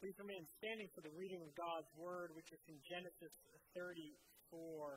Please remain standing for the reading of God's Word, which is in Genesis 34.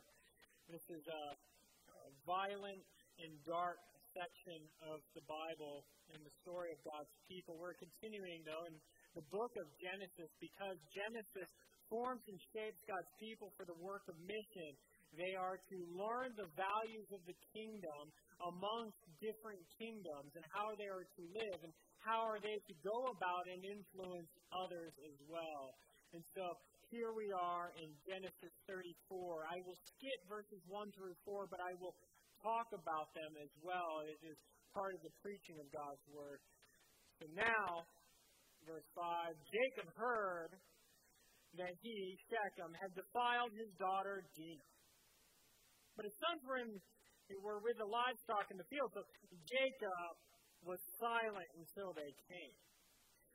This is a, a violent and dark section of the Bible and the story of God's people. We're continuing, though, in the book of Genesis because Genesis forms and shapes God's people for the work of mission. They are to learn the values of the kingdom amongst different kingdoms and how they are to live and how are they to go about and influence others as well. And so here we are in Genesis 34. I will skip verses 1 through 4, but I will talk about them as well. It is part of the preaching of God's Word. So now, verse 5 Jacob heard that he, Shechem, had defiled his daughter Dinah. But his sons were, in, were with the livestock in the field, so Jacob was silent until they came.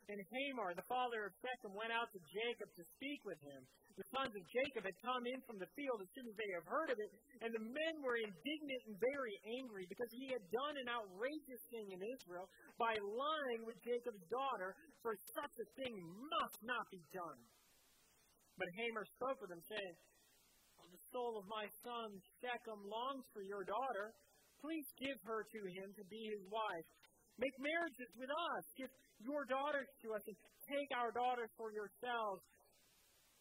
And Hamor, the father of Shechem, went out to Jacob to speak with him. The sons of Jacob had come in from the field as soon as they had heard of it, and the men were indignant and very angry because he had done an outrageous thing in Israel by lying with Jacob's daughter, for such a thing must not be done. But Hamor spoke with him, saying, The soul of my son Shechem longs for your daughter. Please give her to him to be his wife Make marriages with us. Give your daughters to us and take our daughters for yourselves.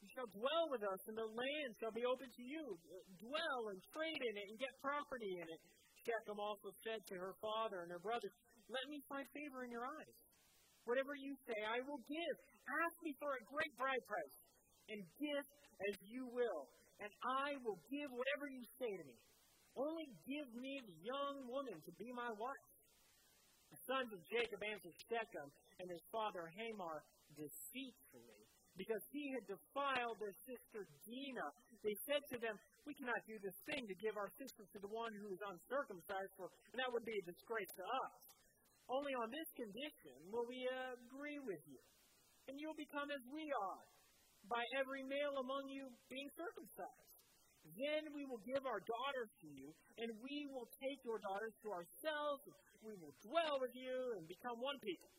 You shall dwell with us, and the land shall be open to you. Dwell and trade in it and get property in it. Shechem also said to her father and her brothers, Let me find favor in your eyes. Whatever you say, I will give. Ask me for a great bride price, and give as you will, and I will give whatever you say to me. Only give me the young woman to be my wife. The sons of Jacob answered Shechem and his father Hamor deceitfully, because he had defiled their sister Dinah. They said to them, We cannot do this thing to give our sister to the one who is uncircumcised, for that would be a disgrace to us. Only on this condition will we agree with you, and you'll become as we are, by every male among you being circumcised. Then we will give our daughters to you, and we will take your daughters to ourselves. We will dwell with you and become one people.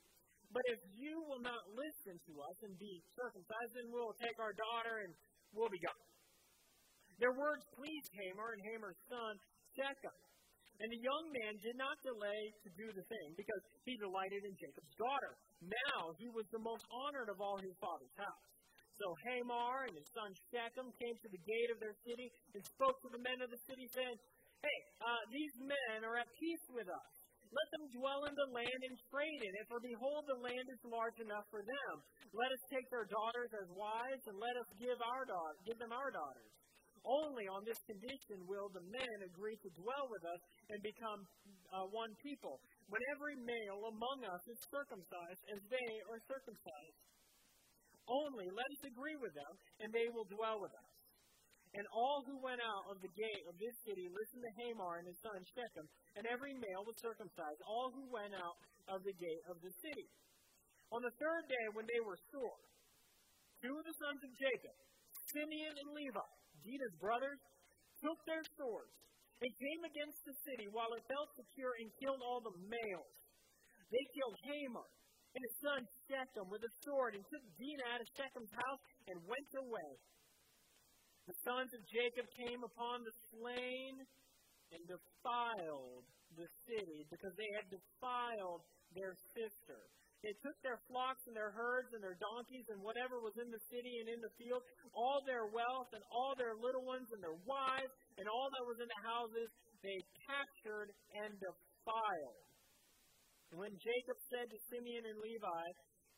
But if you will not listen to us and be circumcised, then we'll take our daughter and we'll be gone. Their words pleased Hamor and Hamor's son Shechem. And the young man did not delay to do the thing because he delighted in Jacob's daughter. Now he was the most honored of all his father's house. So Hamor and his son Shechem came to the gate of their city and spoke to the men of the city, saying, Hey, uh, these men are at peace with us. Let them dwell in the land and trade in it, for behold, the land is large enough for them. Let us take their daughters as wives, and let us give our daughter, give them our daughters. Only on this condition will the men agree to dwell with us and become uh, one people, when every male among us is circumcised, as they are circumcised. Only let us agree with them, and they will dwell with us. And all who went out of the gate of this city listened to Hamor and his son Shechem, and every male was circumcised, all who went out of the gate of the city. On the third day, when they were sore, two of the sons of Jacob, Simeon and Levi, Dinah's brothers, took their swords and came against the city while it felt secure and killed all the males. They killed Hamor and his son Shechem with a sword and took Dinah out of Shechem's house and went away. The sons of Jacob came upon the slain and defiled the city because they had defiled their sister. They took their flocks and their herds and their donkeys and whatever was in the city and in the field, all their wealth and all their little ones and their wives and all that was in the houses, they captured and defiled. And when Jacob said to Simeon and Levi,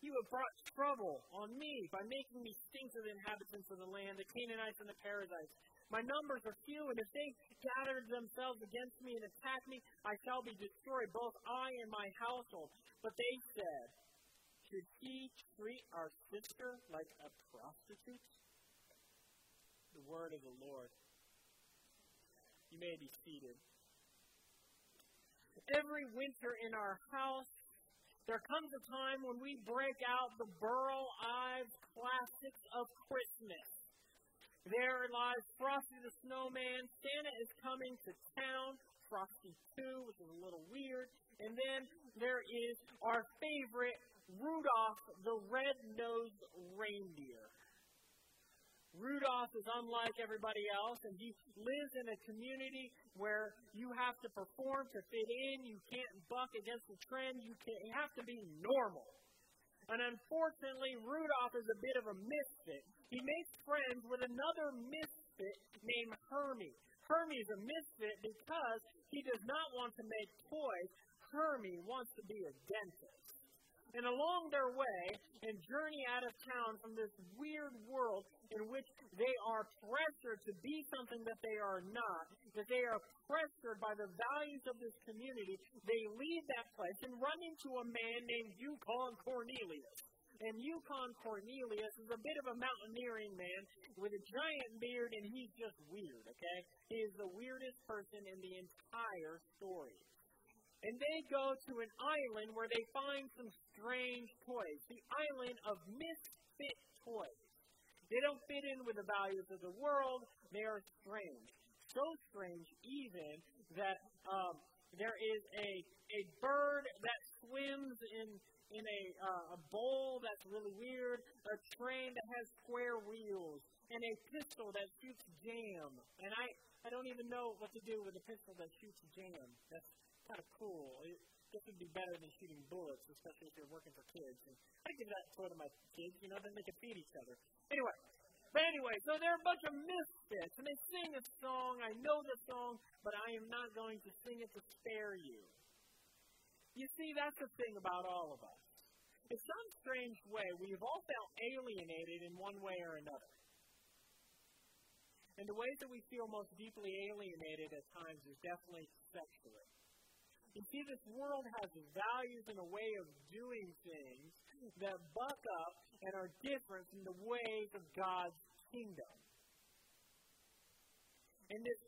You have brought trouble on me by making me stink to the inhabitants of the land, the Canaanites and the Perizzites. My numbers are few, and if they gather themselves against me and attack me, I shall be destroyed, both I and my household. But they said, Should he treat our sister like a prostitute? The word of the Lord. You may be seated every winter in our house, there comes a time when we break out the Burl Ives classics of Christmas. There lies Frosty the Snowman. Santa is coming to town. Frosty 2, which is a little weird. And then there is our favorite Rudolph the Red-Nosed Reindeer. Rudolph is unlike everybody else, and he lives in a community where you have to perform to fit in. You can't buck against the trend. You, can't, you have to be normal. And unfortunately, Rudolph is a bit of a misfit. He makes friends with another misfit named Hermie. Hermie is a misfit because he does not want to make toys. Hermie wants to be a dentist. And along their way, and journey out of town from this weird world in which they are pressured to be something that they are not, that they are pressured by the values of this community, they leave that place and run into a man named Yukon Cornelius. And Yukon Cornelius is a bit of a mountaineering man with a giant beard, and he's just weird, okay? He is the weirdest person in the entire story. And they go to an island where they find some strange toys. The island of misfit toys. They don't fit in with the values of the world. They are strange. So strange, even, that um, there is a, a bird that swims in, in a, uh, a bowl that's really weird, a train that has square wheels, and a pistol that shoots jam. And I, I don't even know what to do with a pistol that shoots jam. That's kind of cool. It, this would be better than shooting bullets, especially if you're working for kids. And I give that toy to my kids, you know, then they can feed each other. Anyway, but anyway, so they're a bunch of misfits, and they sing a song. I know the song, but I am not going to sing it to spare you. You see, that's the thing about all of us. In some strange way, we've all felt alienated in one way or another. And the ways that we feel most deeply alienated at times is definitely sexually. You see, this world has values and a way of doing things that buck up and are different from the ways of God's kingdom. And this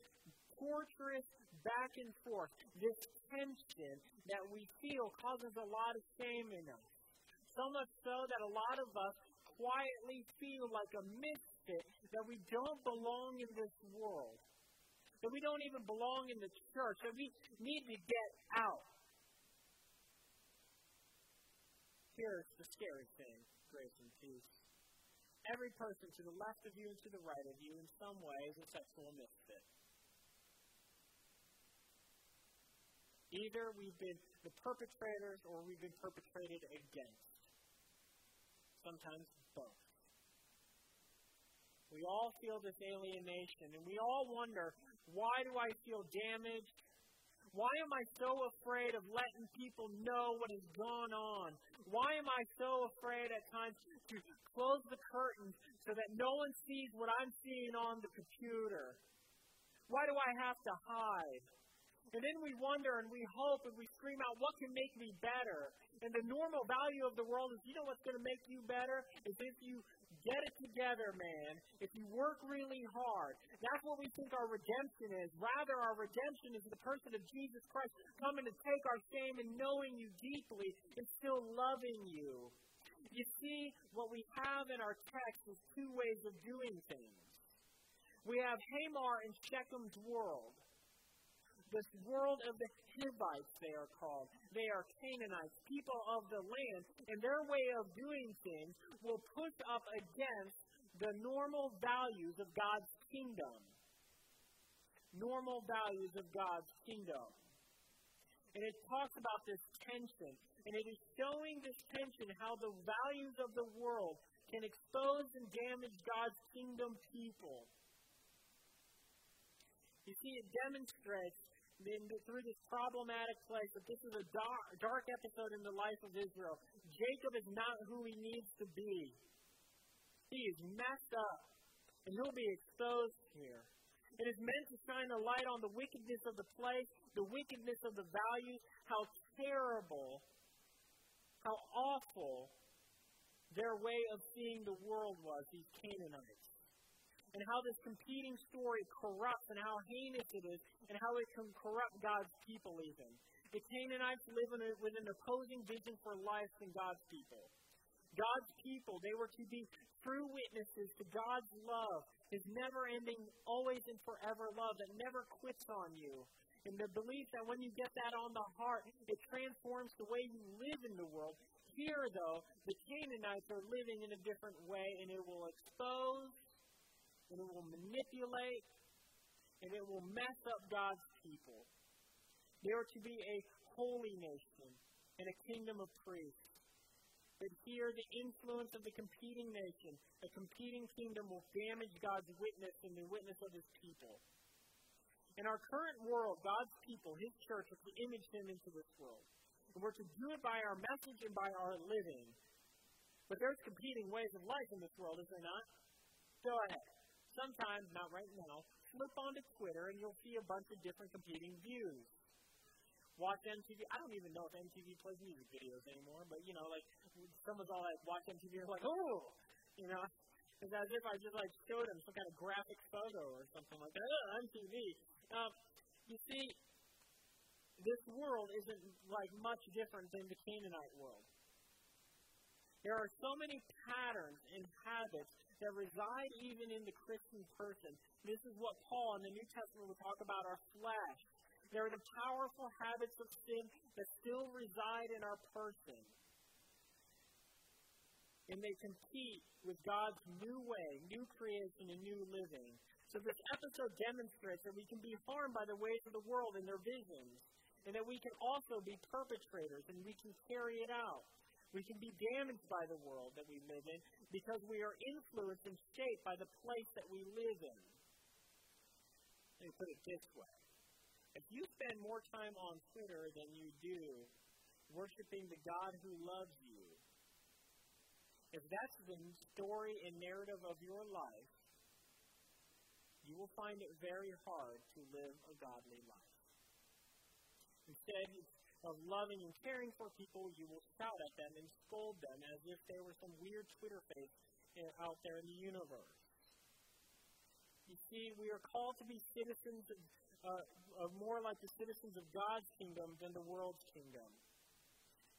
torturous back and forth, this tension that we feel causes a lot of shame in us. So much so that a lot of us quietly feel like a misfit, that we don't belong in this world that we don't even belong in the church, that we need to get out. Here's the scary thing, grace and peace. Every person to the left of you and to the right of you, in some way, is a sexual misfit. Either we've been the perpetrators or we've been perpetrated against. Sometimes both. We all feel this alienation, and we all wonder why do I feel damaged? Why am I so afraid of letting people know what has gone on? Why am I so afraid at times to close the curtains so that no one sees what I'm seeing on the computer? Why do I have to hide? And then we wonder and we hope and we scream out, what can make me better? And the normal value of the world is, you know what's going to make you better? Is if you get it together, man, if you work really hard, that's what we think our redemption is. Rather, our redemption is the person of Jesus Christ coming to take our shame and knowing you deeply and still loving you. You see, what we have in our text is two ways of doing things. We have Hamor and Shechem's world this world of the Hivites, they are called. They are Canaanites, people of the land, and their way of doing things will push up against the normal values of God's kingdom. Normal values of God's kingdom. And it talks about this tension. And it is showing this tension how the values of the world can expose and damage God's kingdom people. You see, it demonstrates in, through this problematic place that this is a dark, dark episode in the life of Israel. Jacob is not who he needs to be. He is messed up, and he'll be exposed here. It is meant to shine a light on the wickedness of the place, the wickedness of the values, how terrible, how awful their way of seeing the world was, these Canaanites and how this competing story corrupts and how heinous it is and how it can corrupt God's people even. The Canaanites live a, with an opposing vision for life than God's people. God's people, they were to be true witnesses to God's love, His never ending, always and forever love that never quits on you. And the belief that when you get that on the heart, it transforms the way you live in the world. Here, though, the Canaanites are living in a different way, and it will expose, and it will manipulate, and it will mess up God's people. They are to be a holy nation and a kingdom of priests. But here, the influence of the competing nation, a competing kingdom, will damage God's witness and the witness of his people. In our current world, God's people, his church, are to image him into this world. And we're to do it by our message and by our living. But there's competing ways of life in this world, is there not? Go ahead. Sometimes, not right now, flip onto Twitter and you'll see a bunch of different competing views. Watch MTV. I don't even know if MTV plays music videos anymore, but you know, like someone's all like, watch MTV, and like, oh, you know, it's as if I just like showed them some kind of graphic photo or something like that. Oh, MTV. Um, you see, this world isn't like much different than the Canaanite world. There are so many patterns that reside even in the Christian person. This is what Paul in the New Testament would talk about our flesh. There are the powerful habits of sin that still reside in our person. And they compete with God's new way, new creation, and new living. So this episode demonstrates that we can be harmed by the ways of the world and their visions, and that we can also be perpetrators and we can carry it out. We can be damaged by the world that we live in because we are influenced and shaped by the place that we live in. Let me put it this way. If you spend more time on Twitter than you do worshiping the God who loves you, if that's the story and narrative of your life, you will find it very hard to live a godly life. Instead, of loving and caring for people, you will shout at them and scold them as if they were some weird Twitter face eh, out there in the universe. You see, we are called to be citizens of, uh, of more like the citizens of God's kingdom than the world's kingdom.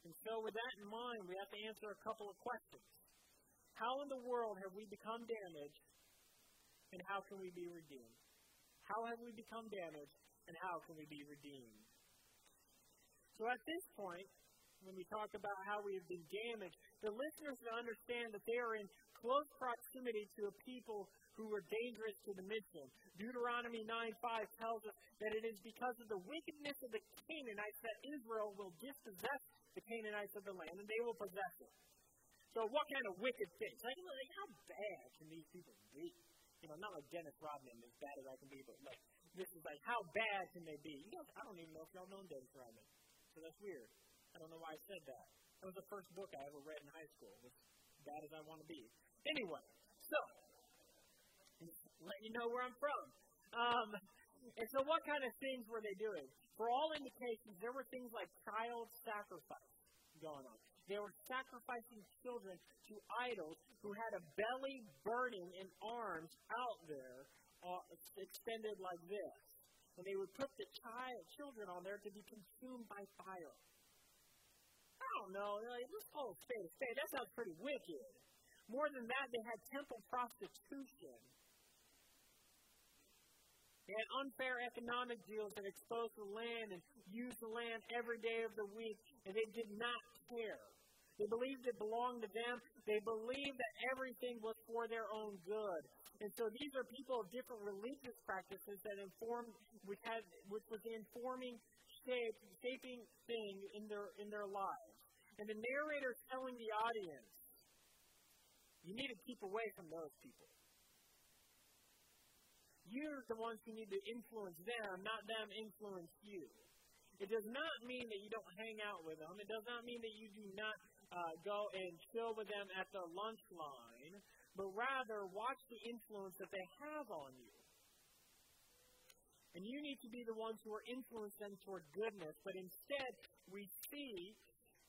And so, with that in mind, we have to answer a couple of questions. How in the world have we become damaged, and how can we be redeemed? How have we become damaged, and how can we be redeemed? So at this point, when we talk about how we have been damaged, the listeners will understand that they are in close proximity to a people who are dangerous to the mission. Deuteronomy 9:5 tells us that it is because of the wickedness of the Canaanites that Israel will dispossess the Canaanites of the land, and they will possess it. So what kind of wicked things? Like, like how bad can these people be? You know, not like Dennis Rodman, as bad as I can be, but like this is like how bad can they be? You guys, I don't even know if y'all know Dennis Rodman so that's weird. I don't know why I said that. That was the first book I ever read in high school, as bad as I want to be. Anyway, so, let you know where I'm from. Um, and so, what kind of things were they doing? For all indications, there were things like child sacrifice going on. They were sacrificing children to idols who had a belly burning and arms out there uh, extended like this and they would put the child, children on there to be consumed by fire. I don't know. Like, call it spade spade. That sounds pretty wicked. More than that, they had temple prostitution. They had unfair economic deals that exposed the land and used the land every day of the week, and they did not care. They believed it belonged to them. They believed that everything was for their own good. And so these are people of different religious practices that informed, which had, which was informing, shape, shaping thing in their in their lives. And the narrator is telling the audience, you need to keep away from those people. You're the ones who need to influence them, not them influence you. It does not mean that you don't hang out with them. It does not mean that you do not uh, go and chill with them at the lunch line but rather watch the influence that they have on you. And you need to be the ones who are influencing them toward goodness. But instead, we see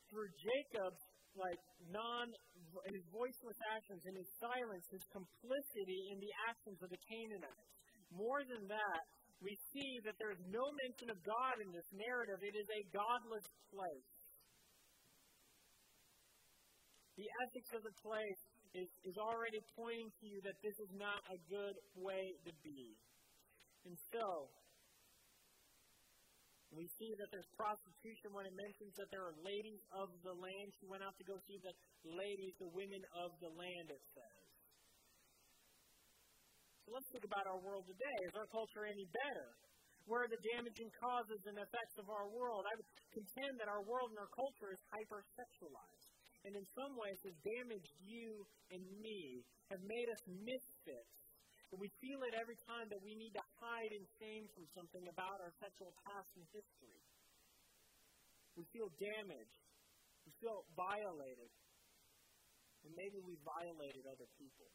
through Jacob's like non his voiceless actions and his silence, his complicity in the actions of the Canaanites. More than that, we see that there is no mention of God in this narrative. It is a godless place. The ethics of the place is, is already pointing to you that this is not a good way to be. And so, We see that there's prostitution when it mentions that there are ladies of the land. She went out to go see the ladies, the women of the land, it says. So let's think about our world today. Is our culture any better? Where are the damaging causes and effects of our world? I would contend that our world and our culture is hypersexualized. And in some ways has damaged you and me, have made us misfits and we feel it every time that we need to hide in shame from something about our sexual past and history. We feel damaged. We feel violated. And maybe we violated other people.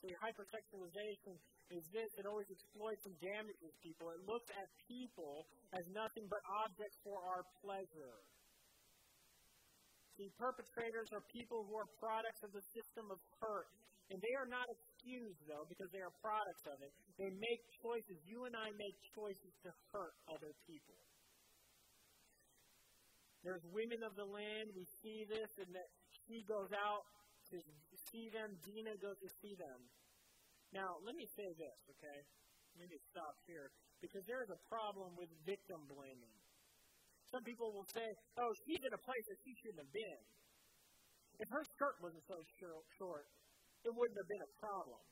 So your hypersexualization is this. It always exploits and damages people. It looks at people as nothing but objects for our pleasure. See, perpetrators are people who are products of the system of hurt. And they are not excused, though, because they are products of it. They make choices. You and I make choices to hurt other people. There's women of the land. We see this, and that she goes out to see them. Dinah goes to see them. Now, let me say this, okay? Let me stop here. Because there is a problem with victim blaming. Some people will say, oh, she's in a place that she shouldn't have been. If her skirt wasn't so short, it wouldn't have been a problem.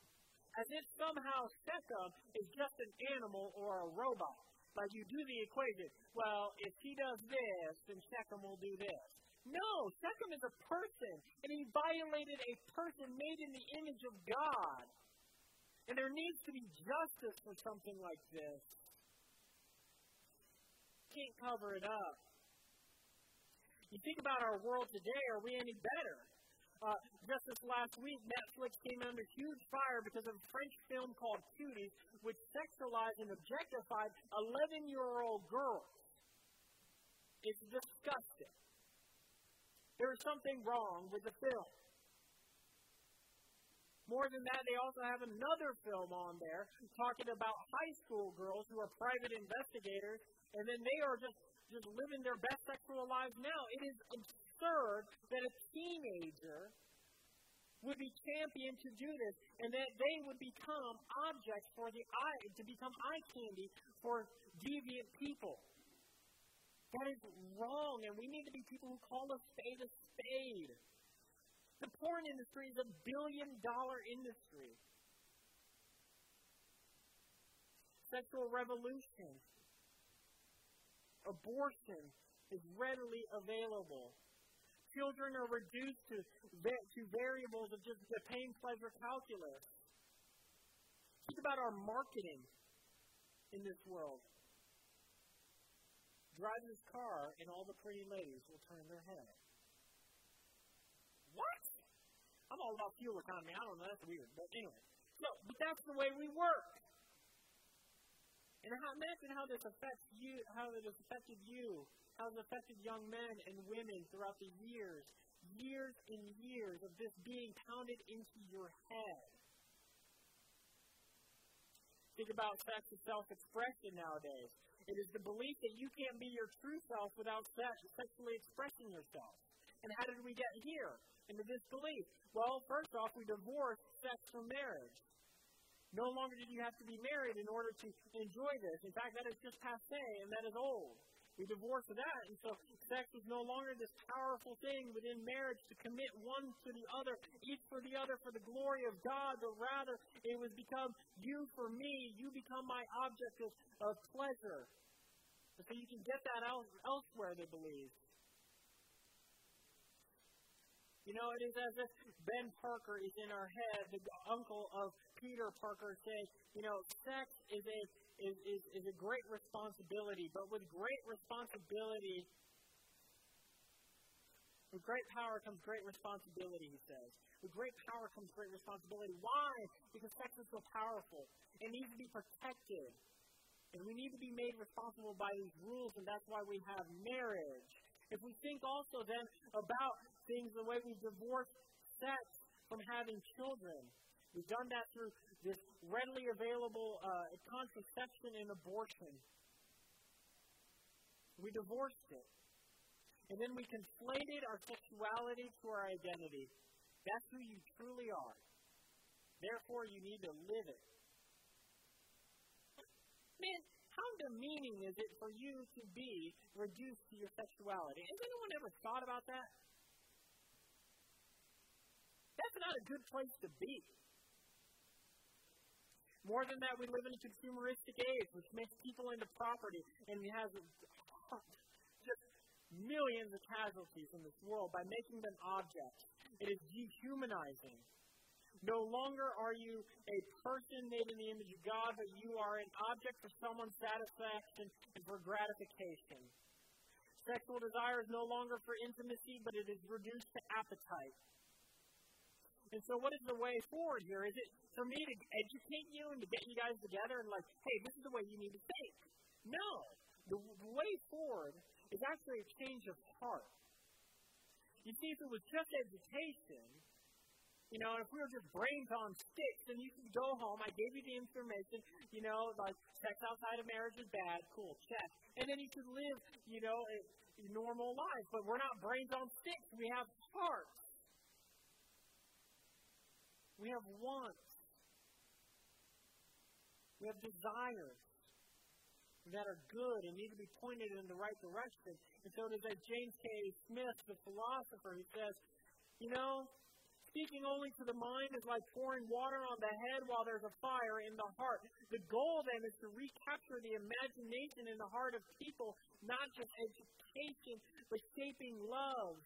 As if somehow Shechem is just an animal or a robot. Like you do the equation, well, if he does this, then Shechem will do this. No, Shechem is a person, and he violated a person made in the image of God. And there needs to be justice for something like this. Can't cover it up. You think about our world today, are we any better? Uh, just this last week, Netflix came under huge fire because of a French film called Cuties, which sexualized and objectified 11 year old girls. It's disgusting. There is something wrong with the film. More than that, they also have another film on there talking about high school girls who are private investigators, and then they are just, just living their best sexual lives now. It is absurd that a teenager would be championed to do this, and that they would become objects for the eye, to become eye candy for deviant people. That is wrong, and we need to be people who call a spade a spade. The porn industry is a billion dollar industry. Sexual revolution, abortion is readily available children are reduced to, to variables of just the pain pleasure calculus. Think about our marketing in this world. Drive this car, and all the pretty ladies will turn their head. What? I'm all about fuel economy. I don't know. That's weird. But anyway. So, but that's the way we work. And how, imagine how this affects you, how it has affected you how it's affected young men and women throughout the years, years and years of this being pounded into your head. Think about sex and self expression nowadays. It is the belief that you can't be your true self without sex, sexually expressing yourself. And how did we get here? Into this belief? Well, first off, we divorced sex from marriage. No longer did you have to be married in order to enjoy this. In fact, that is just passe and that is old. We divorce that, and so sex is no longer this powerful thing within marriage to commit one to the other, each for the other, for the glory of God, but rather it was become you for me, you become my object of, of pleasure. And so you can get that else, elsewhere, they believe. You know, it is as if Ben Parker is in our head, the uncle of Peter Parker, saying, you know, sex is a is, is, is a great responsibility, but with great responsibility, with great power comes great responsibility, he says. With great power comes great responsibility. Why? Because sex is so powerful. It needs to be protected. And we need to be made responsible by these rules, and that's why we have marriage. If we think also then about things the way we divorce sex from having children, we've done that through this readily available uh, contraception and abortion. We divorced it. And then we conflated our sexuality to our identity. That's who you truly are. Therefore, you need to live it. Man, how demeaning is it for you to be reduced to your sexuality? Has anyone ever thought about that? That's not a good place to be. More than that, we live in a consumeristic age, which makes people into property and has just millions of casualties in this world by making them objects. It is dehumanizing. No longer are you a person made in the image of God, but you are an object for someone's satisfaction and for gratification. Sexual desire is no longer for intimacy, but it is reduced to appetite. And so, what is the way forward here? Is it for me to educate you and to get you guys together and, like, hey, this is the way you need to think? No. The, way forward is actually a change of heart. You see, if it was just education, you know, if we were just brains on sticks, then you could go home. I gave you the information. You know, like sex outside of marriage is bad. Cool, check. And then you could live, you know, a normal life. But we're not brains on sticks. We have hearts. We have wants. We have desires that are good and need to be pointed in the right direction. And so does that James K. Smith, the philosopher, who says, you know, speaking only to the mind is like pouring water on the head while there's a fire in the heart. The goal then is to recapture the imagination in the heart of people, not just education, but shaping love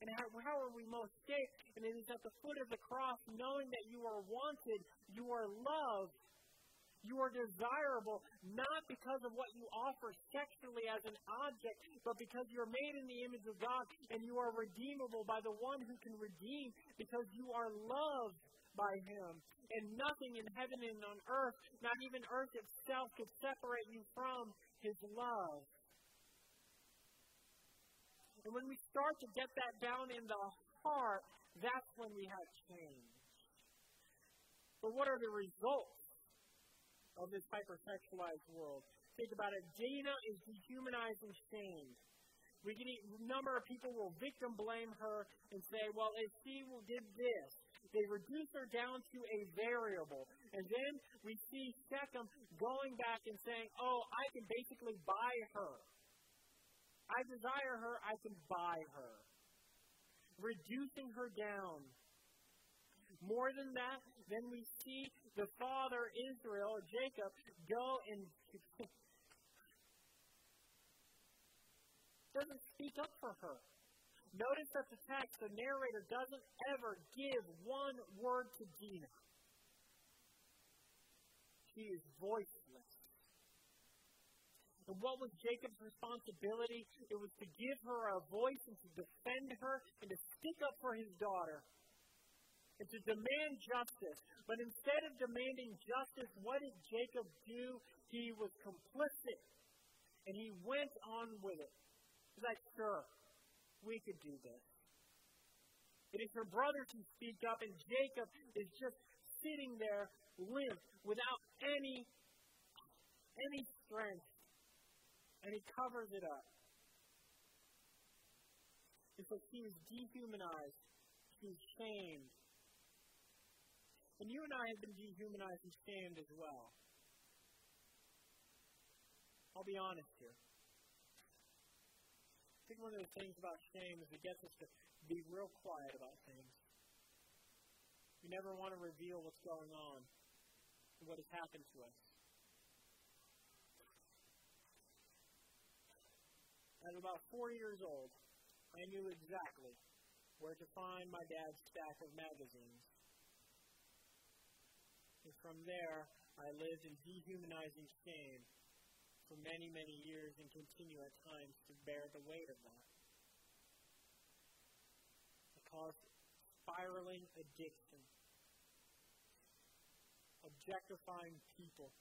and how, how are we most safe? And it is at the foot of the cross, knowing that you are wanted, you are loved, you are desirable, not because of what you offer sexually as an object, but because you're made in the image of God and you are redeemable by the one who can redeem because you are loved by Him. And nothing in heaven and on earth, not even earth itself, could separate you from His love. And when we start to get that down in the heart, that's when we have change. But what are the results of this hypersexualized world? Think about it. Dana is dehumanized and shamed. We eat, a number of people will victim blame her and say, well, if she will did this, they reduce her down to a variable. And then we see Shechem going back and saying, oh, I can basically buy her. I desire her, I can buy her. Reducing her down. More than that, then we see the father Israel, Jacob, go and doesn't speak up for her. Notice that the text, the narrator doesn't ever give one word to Dinah. She is voiceless. And what was Jacob's responsibility? It was to give her a voice and to defend her and to stick up for his daughter and to demand justice. But instead of demanding justice, what did Jacob do? He was complicit and he went on with it. He's like, sure, we could do this. It is her brother to speak up, and Jacob is just sitting there limp without any any strength and he covers it up. Because he is dehumanized, he's shamed. And you and I have been dehumanized and shamed as well. I'll be honest here. I think one of the things about shame is it gets us to be real quiet about things. We never want to reveal what's going on and what has happened to us. At about four years old, I knew exactly where to find my dad's stack of magazines. And from there, I lived in dehumanizing shame for many, many years and continue at times to bear the weight of that. It caused spiraling addiction, objectifying people,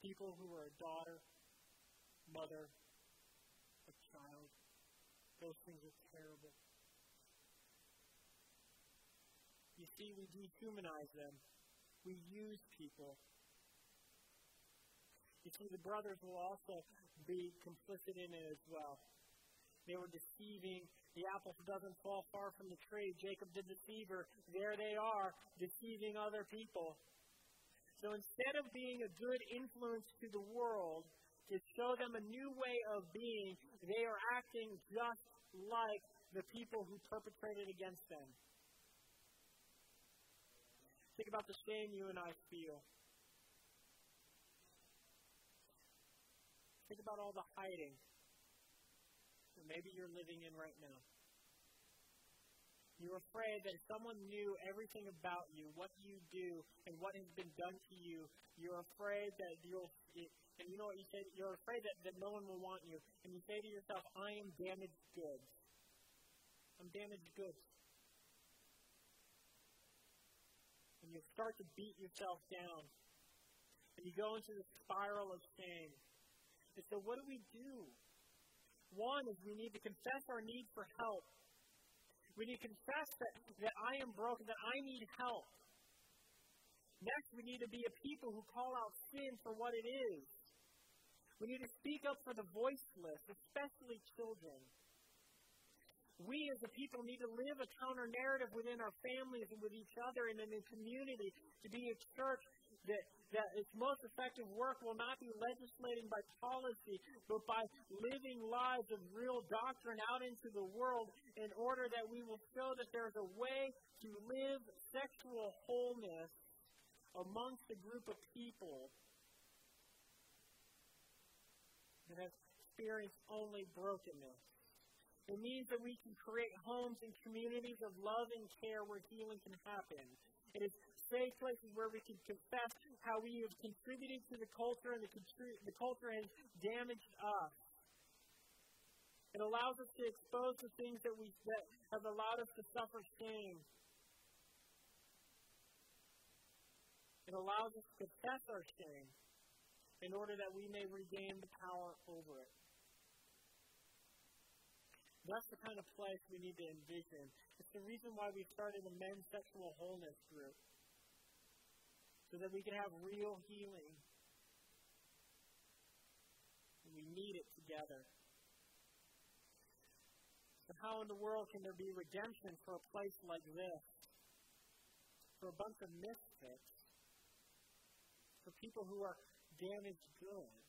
people who were a daughter mother, a child. Those things are terrible. You see, we dehumanize them. We use people. You see, the brothers will also be complicit in it as well. They were deceiving. The apple doesn't fall far from the tree. Jacob the deceiver. There they are, deceiving other people. So instead of being a good influence to the world, to show them a new way of being, they are acting just like the people who perpetrated against them. Think about the shame you and I feel. Think about all the hiding that maybe you're living in right now. You're afraid that if someone knew everything about you, what you do, and what has been done to you, you're afraid that you'll, and you know what you say? You're afraid that, that no one will want you. And you say to yourself, I am damaged goods. I'm damaged goods. And you start to beat yourself down. And you go into the spiral of shame. And so, what do we do? One is we need to confess our need for help. We need to confess that, that I am broken, that I need help. Next, we need to be a people who call out sin for what it is. We need to speak up for the voiceless, especially children. We as a people need to live a counter narrative within our families and with each other and in the community to be a church that, that its most effective work will not be legislating by policy, but by living lives of real doctrine out into the world in order that we will show that there's a way to live sexual wholeness amongst a group of people that has experienced only brokenness. It means that we can create homes and communities of love and care where healing can happen. It is safe places where we can confess how we have contributed to the culture and the, the culture has damaged us. It allows us to expose the things that we that have allowed us to suffer shame. It allows us to confess our shame in order that we may regain the power over it. That's the kind of place we need to envision. It's the reason why we started a men's sexual wholeness group so that we can have real healing. And we need it together. So, how in the world can there be redemption for a place like this? For a bunch of misfits? For people who are damaged goods?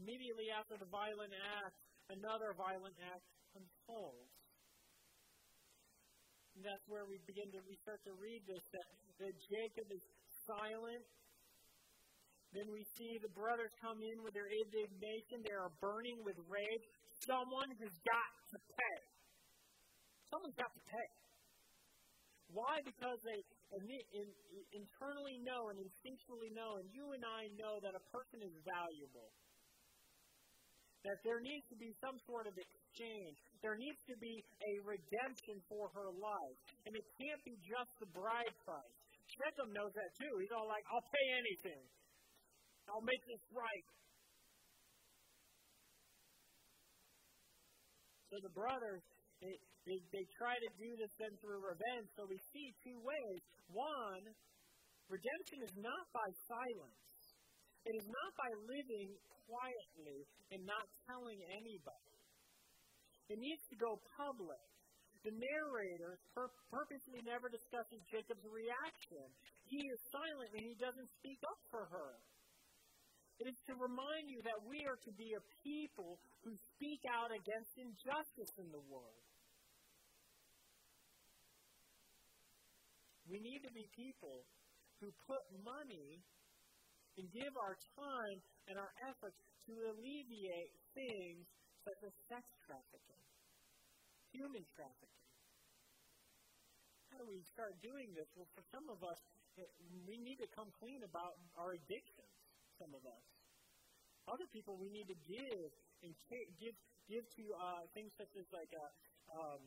Immediately after the violent act, another violent act unfolds. And that's where we begin to we start to read this that, that Jacob is silent. Then we see the brothers come in with their indignation. They are burning with rage. Someone has got to pay. Someone's got to pay. Why? Because they internally know and instinctually know, and you and I know that a person is valuable that there needs to be some sort of exchange. There needs to be a redemption for her life. And it can't be just the bride price. Shechem knows that too. He's all like, I'll pay anything. I'll make this right. So the brothers, they, they, they try to do this then through revenge. So we see two ways. One, redemption is not by silence. It is not by living quietly and not telling anybody. It needs to go public. The narrator pur- purposely never discusses Jacob's reaction. He is silent and he doesn't speak up for her. It is to remind you that we are to be a people who speak out against injustice in the world. We need to be people who put money and give our time and our efforts to alleviate things such as sex trafficking, human trafficking. How do we start doing this? Well, for some of us, we need to come clean about our addictions, some of us. Other people, we need to give and give, give to uh, things such as like uh, um,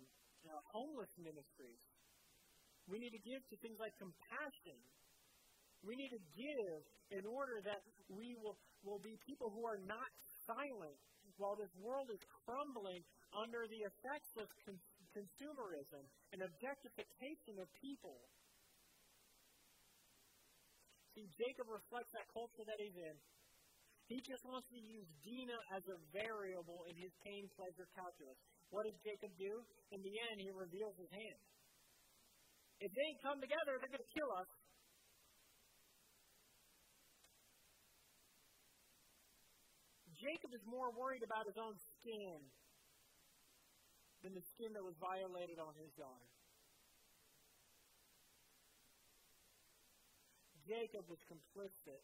uh, homeless ministries. We need to give to things like compassion we need to give in order that we will, will be people who are not silent while this world is crumbling under the effects of con- consumerism and objectification of people. See, Jacob reflects that culture that he's in. He just wants to use Dinah as a variable in his pain pleasure calculus. What does Jacob do? In the end, he reveals his hand. If they come together, they're going to kill us. Jacob is more worried about his own skin than the skin that was violated on his daughter. Jacob was complicit.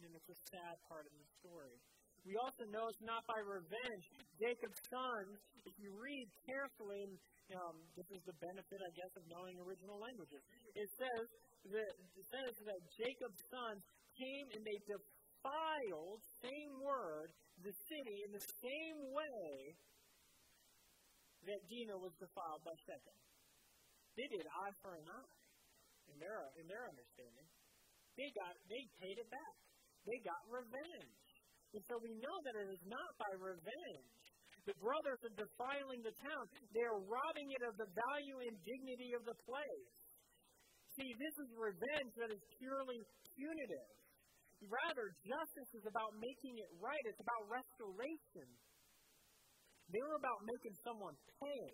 And it's a sad part of the story. We also know it's not by revenge. Jacob's sons, if you read carefully, and um, this is the benefit, I guess, of knowing original languages. It says that, it says that Jacob's sons came and they defiled, same word, the city in the same way that Dinah was defiled by Shechem. They did eye for an eye in their in their understanding. They got they paid it back. They got revenge. And so we know that it is not by revenge. The brothers are defiling the town. They are robbing it of the value and dignity of the place. See, this is revenge that is purely punitive. Rather, justice is about making it right. It's about restoration. They were about making someone pay.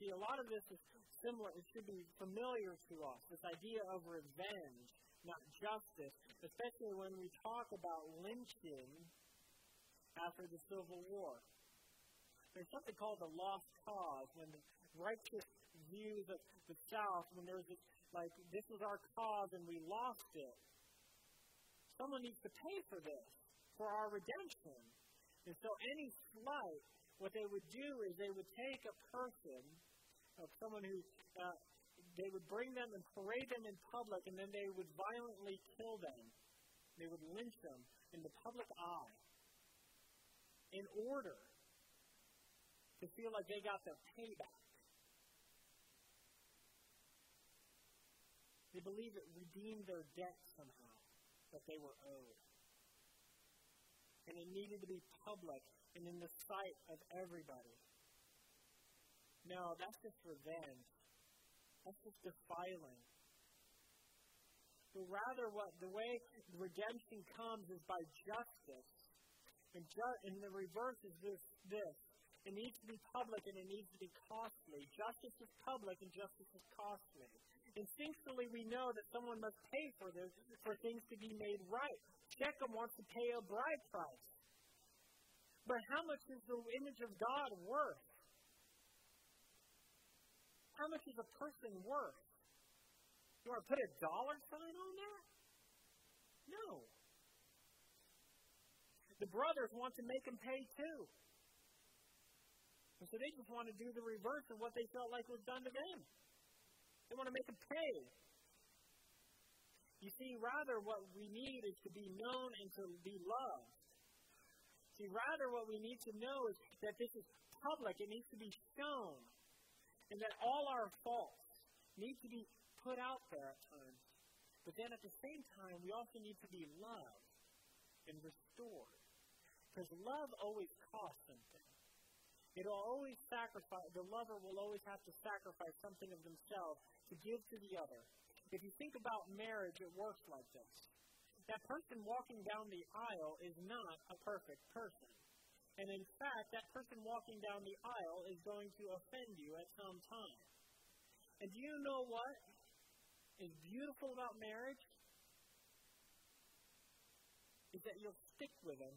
See, a lot of this is similar, it should be familiar to us, this idea of revenge, not justice, especially when we talk about lynching after the Civil War. There's something called the lost cause, when the righteous views of the South, when there's this, like, this was our cause and we lost it. Someone needs to pay for this for our redemption. And so any slight, what they would do is they would take a person, of someone who, uh, they would bring them and parade them in public, and then they would violently kill them. They would lynch them in the public eye in order to feel like they got their payback. They believe it redeemed their debt somehow that they were owed and it needed to be public and in the sight of everybody. No, that's just revenge. That's just defiling. But rather, what the way redemption comes is by justice, and, ju- and the reverse is this: this. It needs to be public and it needs to be costly. Justice is public and justice is costly. Instinctually, we know that someone must pay for this for things to be made right. Shechem wants to pay a bride price. But how much is the image of God worth? How much is a person worth? You want to put a dollar sign on that? No. The brothers want to make him pay too. And so they just want to do the reverse of what they felt like was done to them. They want to make him pay. You see, rather, what we need is to be known and to be loved. See, rather, what we need to know is that this is public, it needs to be shown, and that all our faults need to be put out there at times. But then at the same time, we also need to be loved and restored. Because love always costs something. It'll always sacrifice, the lover will always have to sacrifice something of themselves to give to the other. If you think about marriage, it works like this. That person walking down the aisle is not a perfect person. And in fact, that person walking down the aisle is going to offend you at some time. And do you know what is beautiful about marriage? Is that you'll stick with them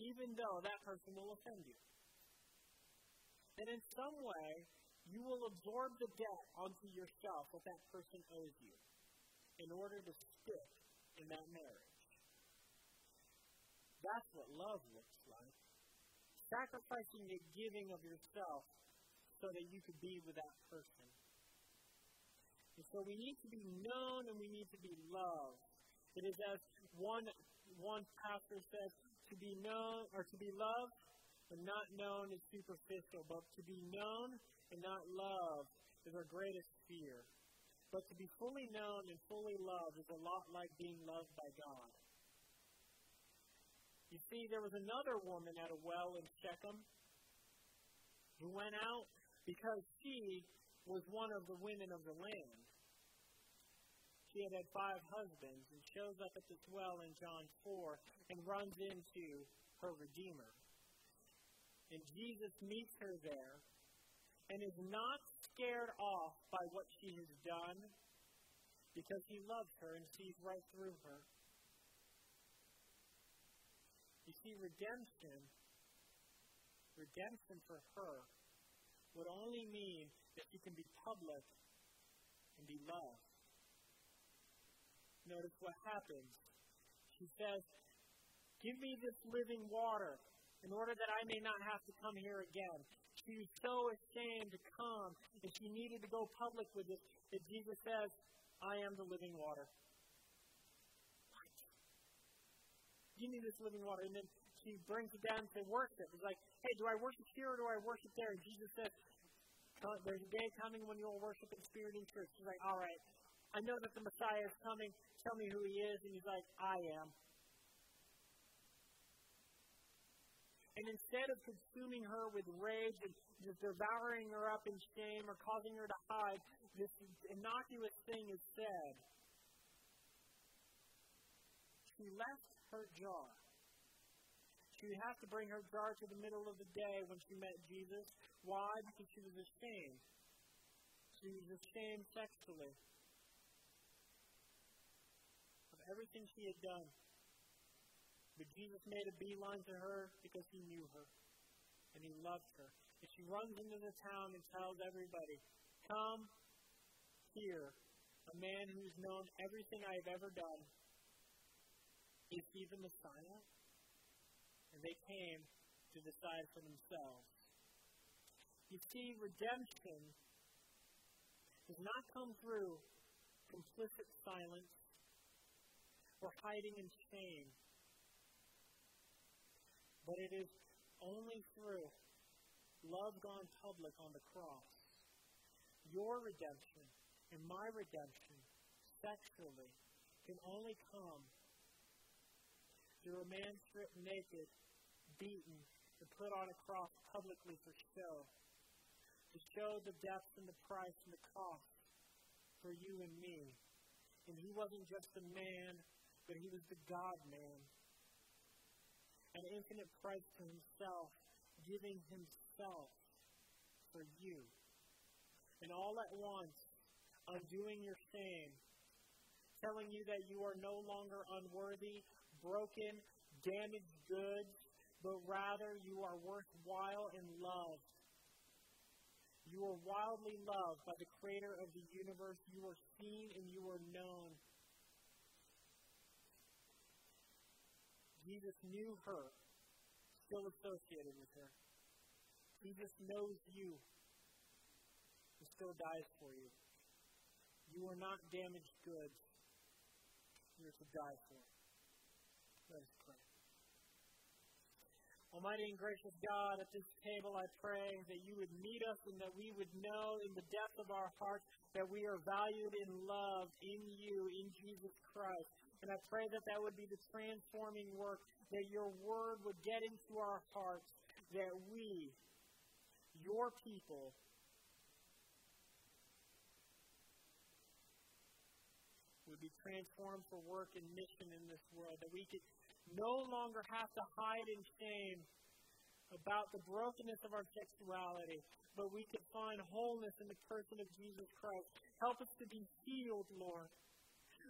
even though that person will offend you. That in some way, you will absorb the debt onto yourself that that person owes you in order to stick in that marriage. That's what love looks. Sacrificing the giving of yourself so that you could be with that person. And so we need to be known and we need to be loved. It is as one one pastor says, to be known or to be loved and not known is superficial, but to be known and not loved is our greatest fear. But to be fully known and fully loved is a lot like being loved by God. You see, there was another woman at a well in Shechem who went out because she was one of the women of the land. She had had five husbands and shows up at this well in John 4 and runs into her Redeemer. And Jesus meets her there and is not scared off by what she has done because he loves her and sees right through her. You see, redemption, redemption for her would only mean that she can be public and be loved. Notice what happens. She says, Give me this living water in order that I may not have to come here again. She was so ashamed to come, and she needed to go public with it that Jesus says, I am the living water. What? Give me this living water. And then she brings it down to worship. It's like, hey, do I worship here or do I worship there? And Jesus says, there's a day coming when you will worship in spirit and truth. She's like, all right, I know that the Messiah is coming. Tell me who he is. And he's like, I am. And instead of consuming her with rage and just devouring her up in shame or causing her to hide, this innocuous thing is said. She left her jar. She would have to bring her jar to the middle of the day when she met Jesus. Why? Because she was ashamed. She was ashamed sexually of everything she had done. But Jesus made a beeline to her because he knew her and he loved her. And she runs into the town and tells everybody, Come here, a man who's known everything I've ever done. Is he the Messiah? And they came to decide for themselves. You see, redemption does not come through complicit silence or hiding in shame but it is only through love gone public on the cross. Your redemption and my redemption sexually can only come through a man stripped naked, beaten, and put on a cross publicly for show. To show the depth and the price and the cost for you and me. And he wasn't just a man, but he was the God man an infinite price to himself, giving himself for you. And all at once, undoing your shame, telling you that you are no longer unworthy, broken, damaged goods, but rather you are worthwhile and loved. You are wildly loved by the creator of the universe. You are seen and you are known. Jesus knew her, still associated with her. Jesus knows you and still dies for you. You are not damaged goods. You are to die for. Let us pray. Almighty and gracious God, at this table I pray that you would meet us and that we would know in the depth of our hearts that we are valued in love in you, in Jesus Christ. And I pray that that would be the transforming work, that your word would get into our hearts, that we, your people, would be transformed for work and mission in this world, that we could no longer have to hide in shame about the brokenness of our sexuality, but we could find wholeness in the person of Jesus Christ. Help us to be healed, Lord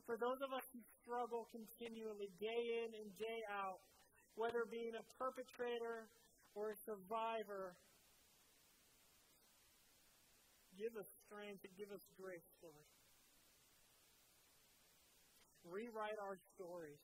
for those of us who struggle continually, day in and day out, whether being a perpetrator or a survivor, give us strength and give us grace, Lord. Rewrite our stories.